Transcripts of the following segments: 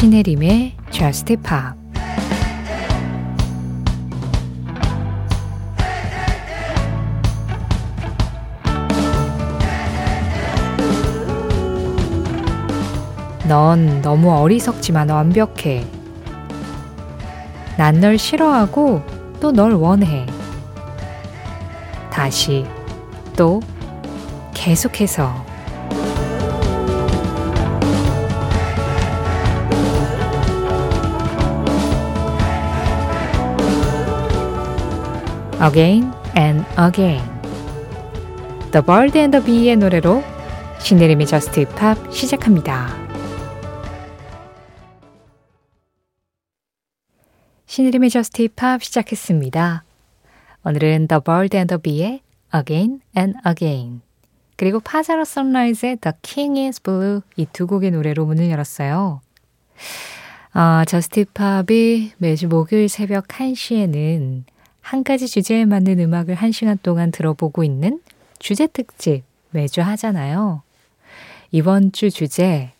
신혜림의 Just Pop 넌 너무 어리석지만 완벽해. 난 널 싫어하고 또 널 원해. 다시 또 계속해서 Again and Again The Bird and the Bee의 노래로 신혜림의 Just Pop 시작합니다. 신혜림의 Just Pop 시작했습니다. 오늘은 The Bird and the Bee의 Again and Again 그리고 Pajaro Sunrise의 The King is Blue 이 두 곡의 노래로 문을 열었어요. 아, Just Pop이 매주 목요일 새벽 1시에는 한 가지 주제에 맞는 음악을 한 시간 동안 들어보고 있는 주제 특집 매주 하잖아요. 이번 주 주제,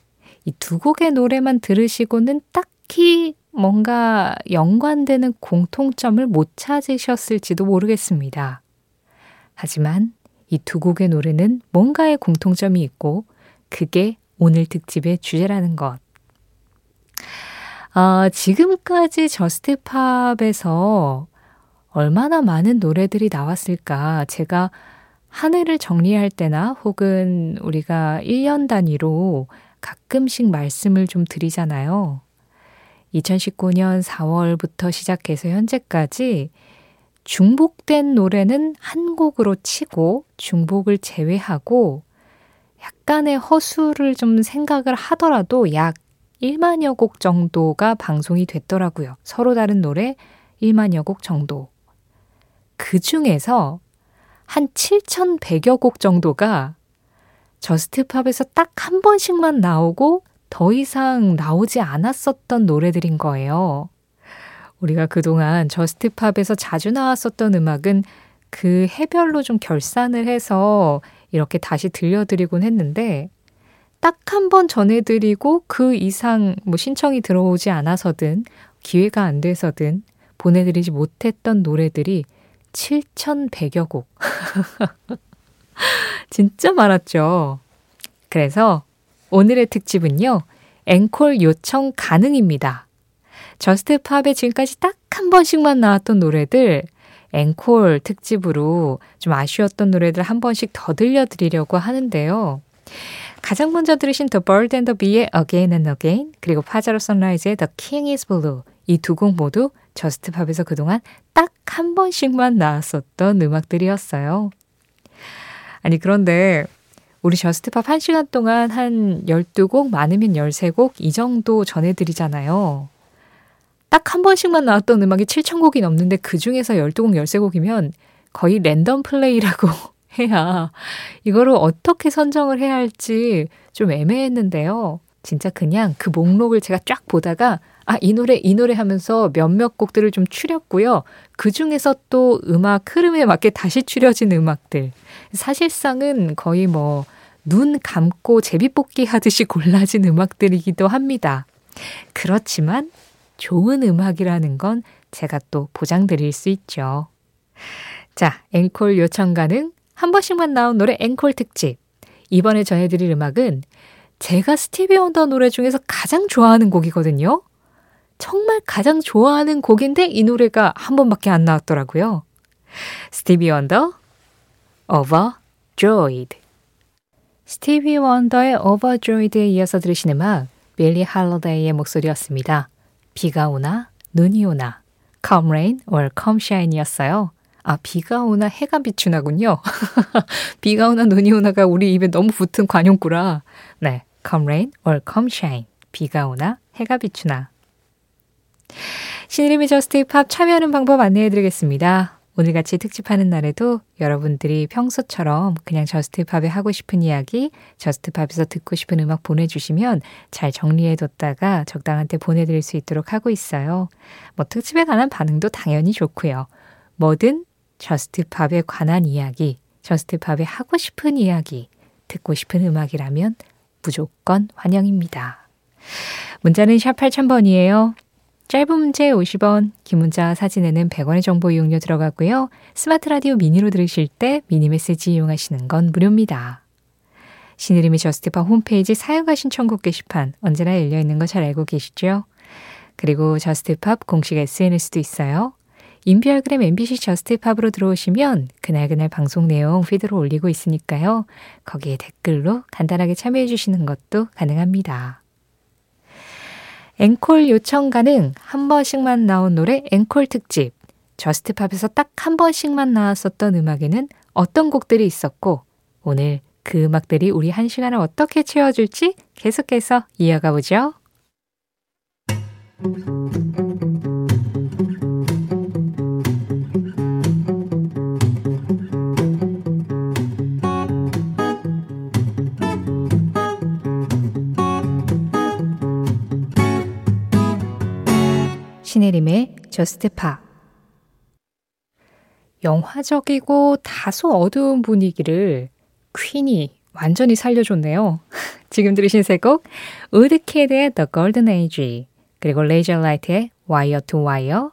이 두 곡의 노래만 들으시고는 딱히 뭔가 연관되는 공통점을 못 찾으셨을지도 모르겠습니다. 하지만 이 두 곡의 노래는 뭔가의 공통점이 있고 그게 오늘 특집의 주제라는 것. 아, 지금까지 저스트팝에서 얼마나 많은 노래들이 나왔을까. 제가 한 해를 정리할 때나 혹은 우리가 1년 단위로 가끔씩 말씀을 좀 드리잖아요. 2019년 4월부터 시작해서 현재까지 중복된 노래는 한 곡으로 치고 중복을 제외하고 약간의 허수를 좀 생각을 하더라도 약 1만여 곡 정도가 방송이 됐더라고요. 서로 다른 노래 1만여 곡 정도. 그 중에서 한 7,100여 곡 정도가 저스트팝에서 딱 한 번씩만 나오고 더 이상 나오지 않았었던 노래들인 거예요. 우리가 그동안 저스트팝에서 자주 나왔었던 음악은 그 해별로 좀 결산을 해서 이렇게 다시 들려드리곤 했는데 딱 한 번 전해드리고 그 이상 뭐 신청이 들어오지 않아서든 기회가 안 돼서든 보내드리지 못했던 노래들이 7,100여 곡. 진짜 많았죠. 그래서 오늘의 특집은요, 앵콜 요청 가능입니다. 저스트 팝에 지금까지 딱 한 번씩만 나왔던 노래들, 앵콜 특집으로 좀 아쉬웠던 노래들 한 번씩 더 들려드리려고 하는데요. 가장 먼저 들으신 The Bird and the Bee의 Again and Again, 그리고 Pajaro Sunrise의 The King is Blue, 이 두 곡 모두 Just Pop에서 그동안 딱 한 번씩만 나왔었던 음악들이었어요. 아니, 그런데 우리 Just Pop 1시간 동안 한 12곡, 많으면 13곡 이 정도 전해드리잖아요. 딱 한 번씩만 나왔던 음악이 7,000곡이 넘는데 그 중에서 12곡, 13곡이면 거의 random play라고 해야 이거를 어떻게 선정을 해야 할지 좀 애매했는데요. 진짜 그냥 그 목록을 제가 쫙 보다가 아, 이 노래, 이 노래 하면서 몇몇 곡들을 좀 추렸고요. 그 중에서 또 음악 흐름에 맞게 다시 추려진 음악들. 사실상은 거의 뭐, 눈 감고 제비뽑기 하듯이 골라진 음악들이기도 합니다. 그렇지만 좋은 음악이라는 건 제가 또 보장드릴 수 있죠. 자, 앵콜 요청 가능 한 번씩만 나온 노래 앵콜 특집. 이번에 전해드릴 음악은 제가 스티비 원더 노래 중에서 가장 좋아하는 곡이거든요. 정말 가장 좋아하는 곡인데 이 노래가 한 번밖에 안 나왔더라고요. 스티비 원더, Overjoyed. 스티비 원더의 Overjoyed에 이어서 들으신 음악, 빌리 할러데이의 목소리였습니다. 비가 오나, 눈이 오나, Come Rain or Come Shine이었어요. 아, 비가 오나 해가 비추나군요. 비가 오나 눈이 오나가 우리 입에 너무 붙은 관용구라. 네, Come Rain or Come Shine. 비가 오나 해가 비추나. 신혜림의 Just Pop 참여하는 방법 안내해 드리겠습니다. 오늘같이 특집하는 날에도 여러분들이 평소처럼 그냥 Just Pop에 하고 싶은 이야기, Just Pop에서 듣고 싶은 음악 보내주시면 잘 정리해뒀다가 적당한 때 보내드릴 수 있도록 하고 있어요. 뭐 특집에 관한 반응도 당연히 좋고요. 뭐든 Just Pop에 관한 이야기, Just Pop에 하고 싶은 이야기, 듣고 싶은 음악이라면 무조건 환영입니다. 문자는 샵 8000번이에요. 짧은 문자 50원, 긴 문자 사진에는 100원의 정보 이용료 들어가고요. 스마트 라디오 미니로 들으실 때 미니 메시지 이용하시는 건 무료입니다. 신혜림의 Just Pop 홈페이지 사연과 신청곡 게시판 언제나 열려 있는 거 잘 알고 계시죠? 그리고 Just Pop 공식 SNS도 있어요. 인별그램 MBC Just Pop으로 들어오시면 그날그날 방송 내용 feed로 올리고 있으니까요. 거기에 댓글로 간단하게 참여해 주시는 것도 가능합니다. 앵콜 요청 가능 한 번씩만 나온 노래 앵콜 특집 Just Pop에서 딱 한 번씩만 나왔었던 음악에는 어떤 곡들이 있었고 오늘 그 음악들이 우리 한 시간을 어떻게 채워줄지 계속해서 이어가 보죠. Just Pop 영화적이고 다소 어두운 분위기를 Queen이 완전히 살려줬네요. 지금 들으신 세 곡 Woodkid의 The Golden Age 그리고 Razorlight의 Wire to Wire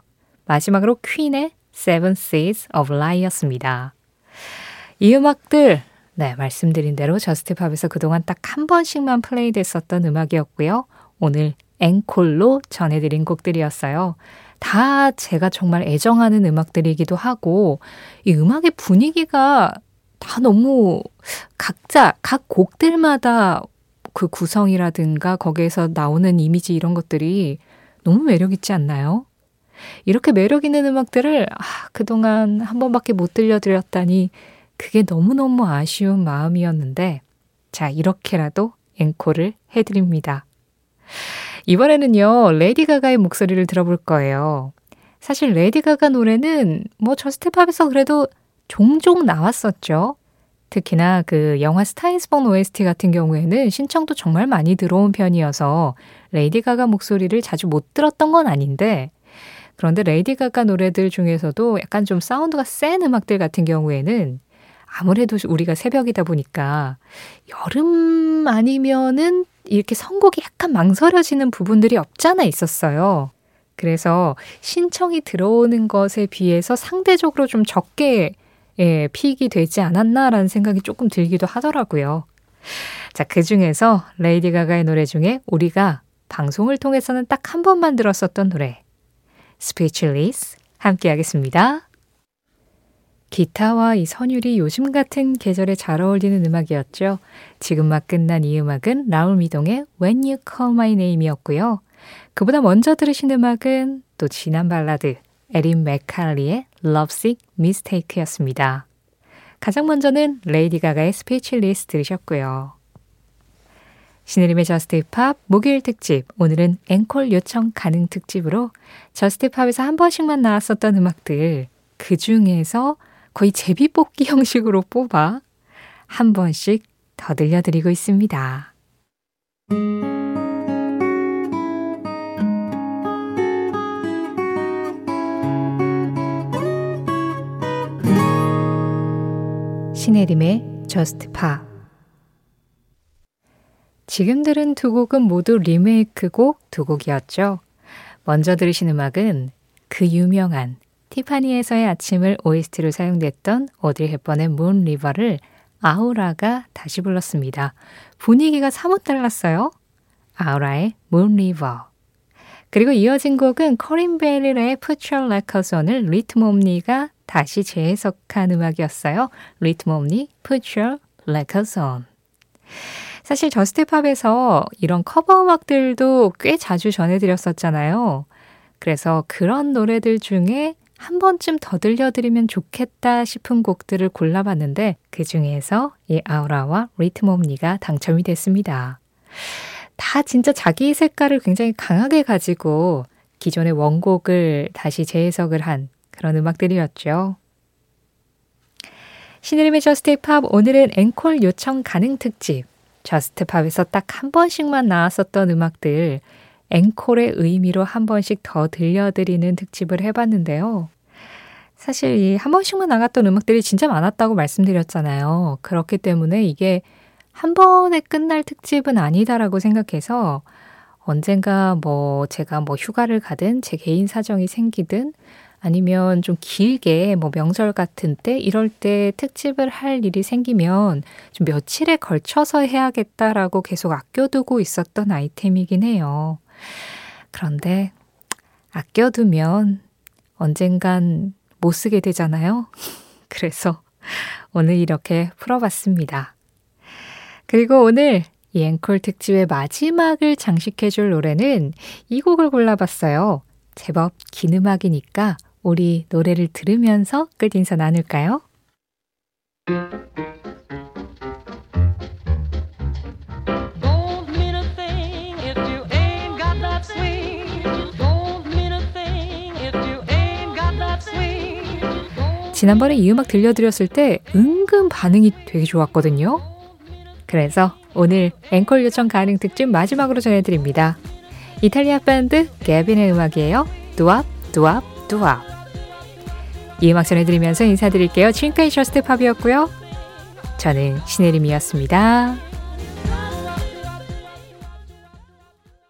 마지막으로 Queen의 Seven Seas of Rhye였습니다. 이 음악들 네 말씀드린 대로 Just Pop에서 그동안 딱 한 번씩만 플레이 됐었던 음악이었고요. 오늘 앵콜로 전해드린 곡들이었어요. 다 제가 정말 애정하는 음악들이기도 하고, 이 음악의 분위기가 다 너무 각자, 각 곡들마다 그 구성이라든가 거기에서 나오는 이미지 이런 것들이 너무 매력 있지 않나요? 이렇게 매력 있는 음악들을 아, 그동안 한 번밖에 못 들려드렸다니 그게 너무너무 아쉬운 마음이었는데, 자, 이렇게라도 앵콜을 해드립니다. 이번에는요, Lady Gaga의 목소리를 들어볼 거예요. 사실 Lady Gaga 노래는 뭐 Just Pop에서 그래도 종종 나왔었죠. 특히나 그 영화 Star Is Born OST 같은 경우에는 신청도 정말 많이 들어온 편이어서 Lady Gaga 목소리를 자주 못 들었던 건 아닌데 그런데 Lady Gaga 노래들 중에서도 약간 좀 사운드가 센 음악들 같은 경우에는 아무래도 우리가 새벽이다 보니까 여름 아니면은 이렇게 선곡이 약간 망설여지는 부분들이 없잖아 있었어요. 그래서 신청이 들어오는 것에 비해서 상대적으로 좀 적게 예, 픽이 되지 않았나라는 생각이 조금 들기도 하더라고요. 자, 그 중에서 레이디 가가의 노래 중에 우리가 방송을 통해서는 딱 한 번만 들었었던 노래, Speechless 함께 하겠습니다. 기타와 이 선율이 요즘 같은 계절에 잘 어울리는 음악이었죠. 지금 막 끝난 이 음악은 Raul Midón의 When You Call My Name이었고요. 그보다 먼저 들으신 음악은 또 지난 발라드 에린 맥칼리의 Lovesick Mistake였습니다. 가장 먼저는 Lady Gaga의 Speechless 들으셨고요. 신혜림의 Just Pop 목요일 특집 오늘은 앵콜 요청 가능 특집으로 저스트 팝에서 한 번씩만 나왔었던 음악들 그 중에서 거의 제비뽑기 형식으로 뽑아 한 번씩 더 들려드리고 있습니다. 신혜림의 Just Pa 지금 들은 두 곡은 모두 리메이크곡 두 곡이었죠. 먼저 들으신 음악은 그 유명한 티파니에서의 아침을 OST로 사용됐던 오드리 헵번의 Moon River를 아우라가 다시 불렀습니다. 분위기가 사뭇 달랐어요. 아우라의 Moon River. 그리고 이어진 곡은 커린 베일의 Put Your Like Us On을 리트մ 옴니가 다시 재해석한 음악이었어요. Ritt Momney Put Your Records On. 사실 Just Pop에서 이런 커버 음악들도 꽤 자주 전해드렸었잖아요. 그래서 그런 노래들 중에 한 번쯤 더 들려드리면 좋겠다 싶은 곡들을 골라봤는데 그 중에서 이 아우라와 Ritt Momney가 당첨이 됐습니다. 다 진짜 자기 색깔을 굉장히 강하게 가지고 기존의 원곡을 다시 재해석을 한 그런 음악들이었죠. 신혜림의 Just Pop 오늘은 앵콜 요청 가능 특집 Just Pop에서 딱 한 번씩만 나왔었던 음악들 앵콜의 의미로 한 번씩 더 들려드리는 특집을 해봤는데요. 사실 이 한 번씩만 나갔던 음악들이 진짜 많았다고 말씀드렸잖아요. 그렇기 때문에 이게 한 번에 끝날 특집은 아니다라고 생각해서 언젠가 뭐 제가 뭐 휴가를 가든 제 개인 사정이 생기든 아니면 좀 길게 뭐 명절 같은 때 이럴 때 특집을 할 일이 생기면 좀 며칠에 걸쳐서 해야겠다라고 계속 아껴두고 있었던 아이템이긴 해요. 그런데 아껴두면 언젠간 못 쓰게 되잖아요. 그래서 오늘 이렇게 풀어봤습니다. 그리고 오늘 이 앵콜 특집의 마지막을 장식해줄 노래는 이 곡을 골라봤어요. 제법 긴 음악이니까 우리 노래를 들으면서 끝인사 나눌까요? 지난번에 이 음악 들려드렸을 때 은근 반응이 되게 좋았거든요. 그래서 오늘 앵콜 요청 가능 특집 마지막으로 전해드립니다. 이탈리아 밴드 Gabin의 음악이에요. Doo Uap, Doo Uap, Doo Uap. 이 음악 전해드리면서 인사드릴게요. 지금까지 Just Pop이었고요. 저는 신혜림이었습니다.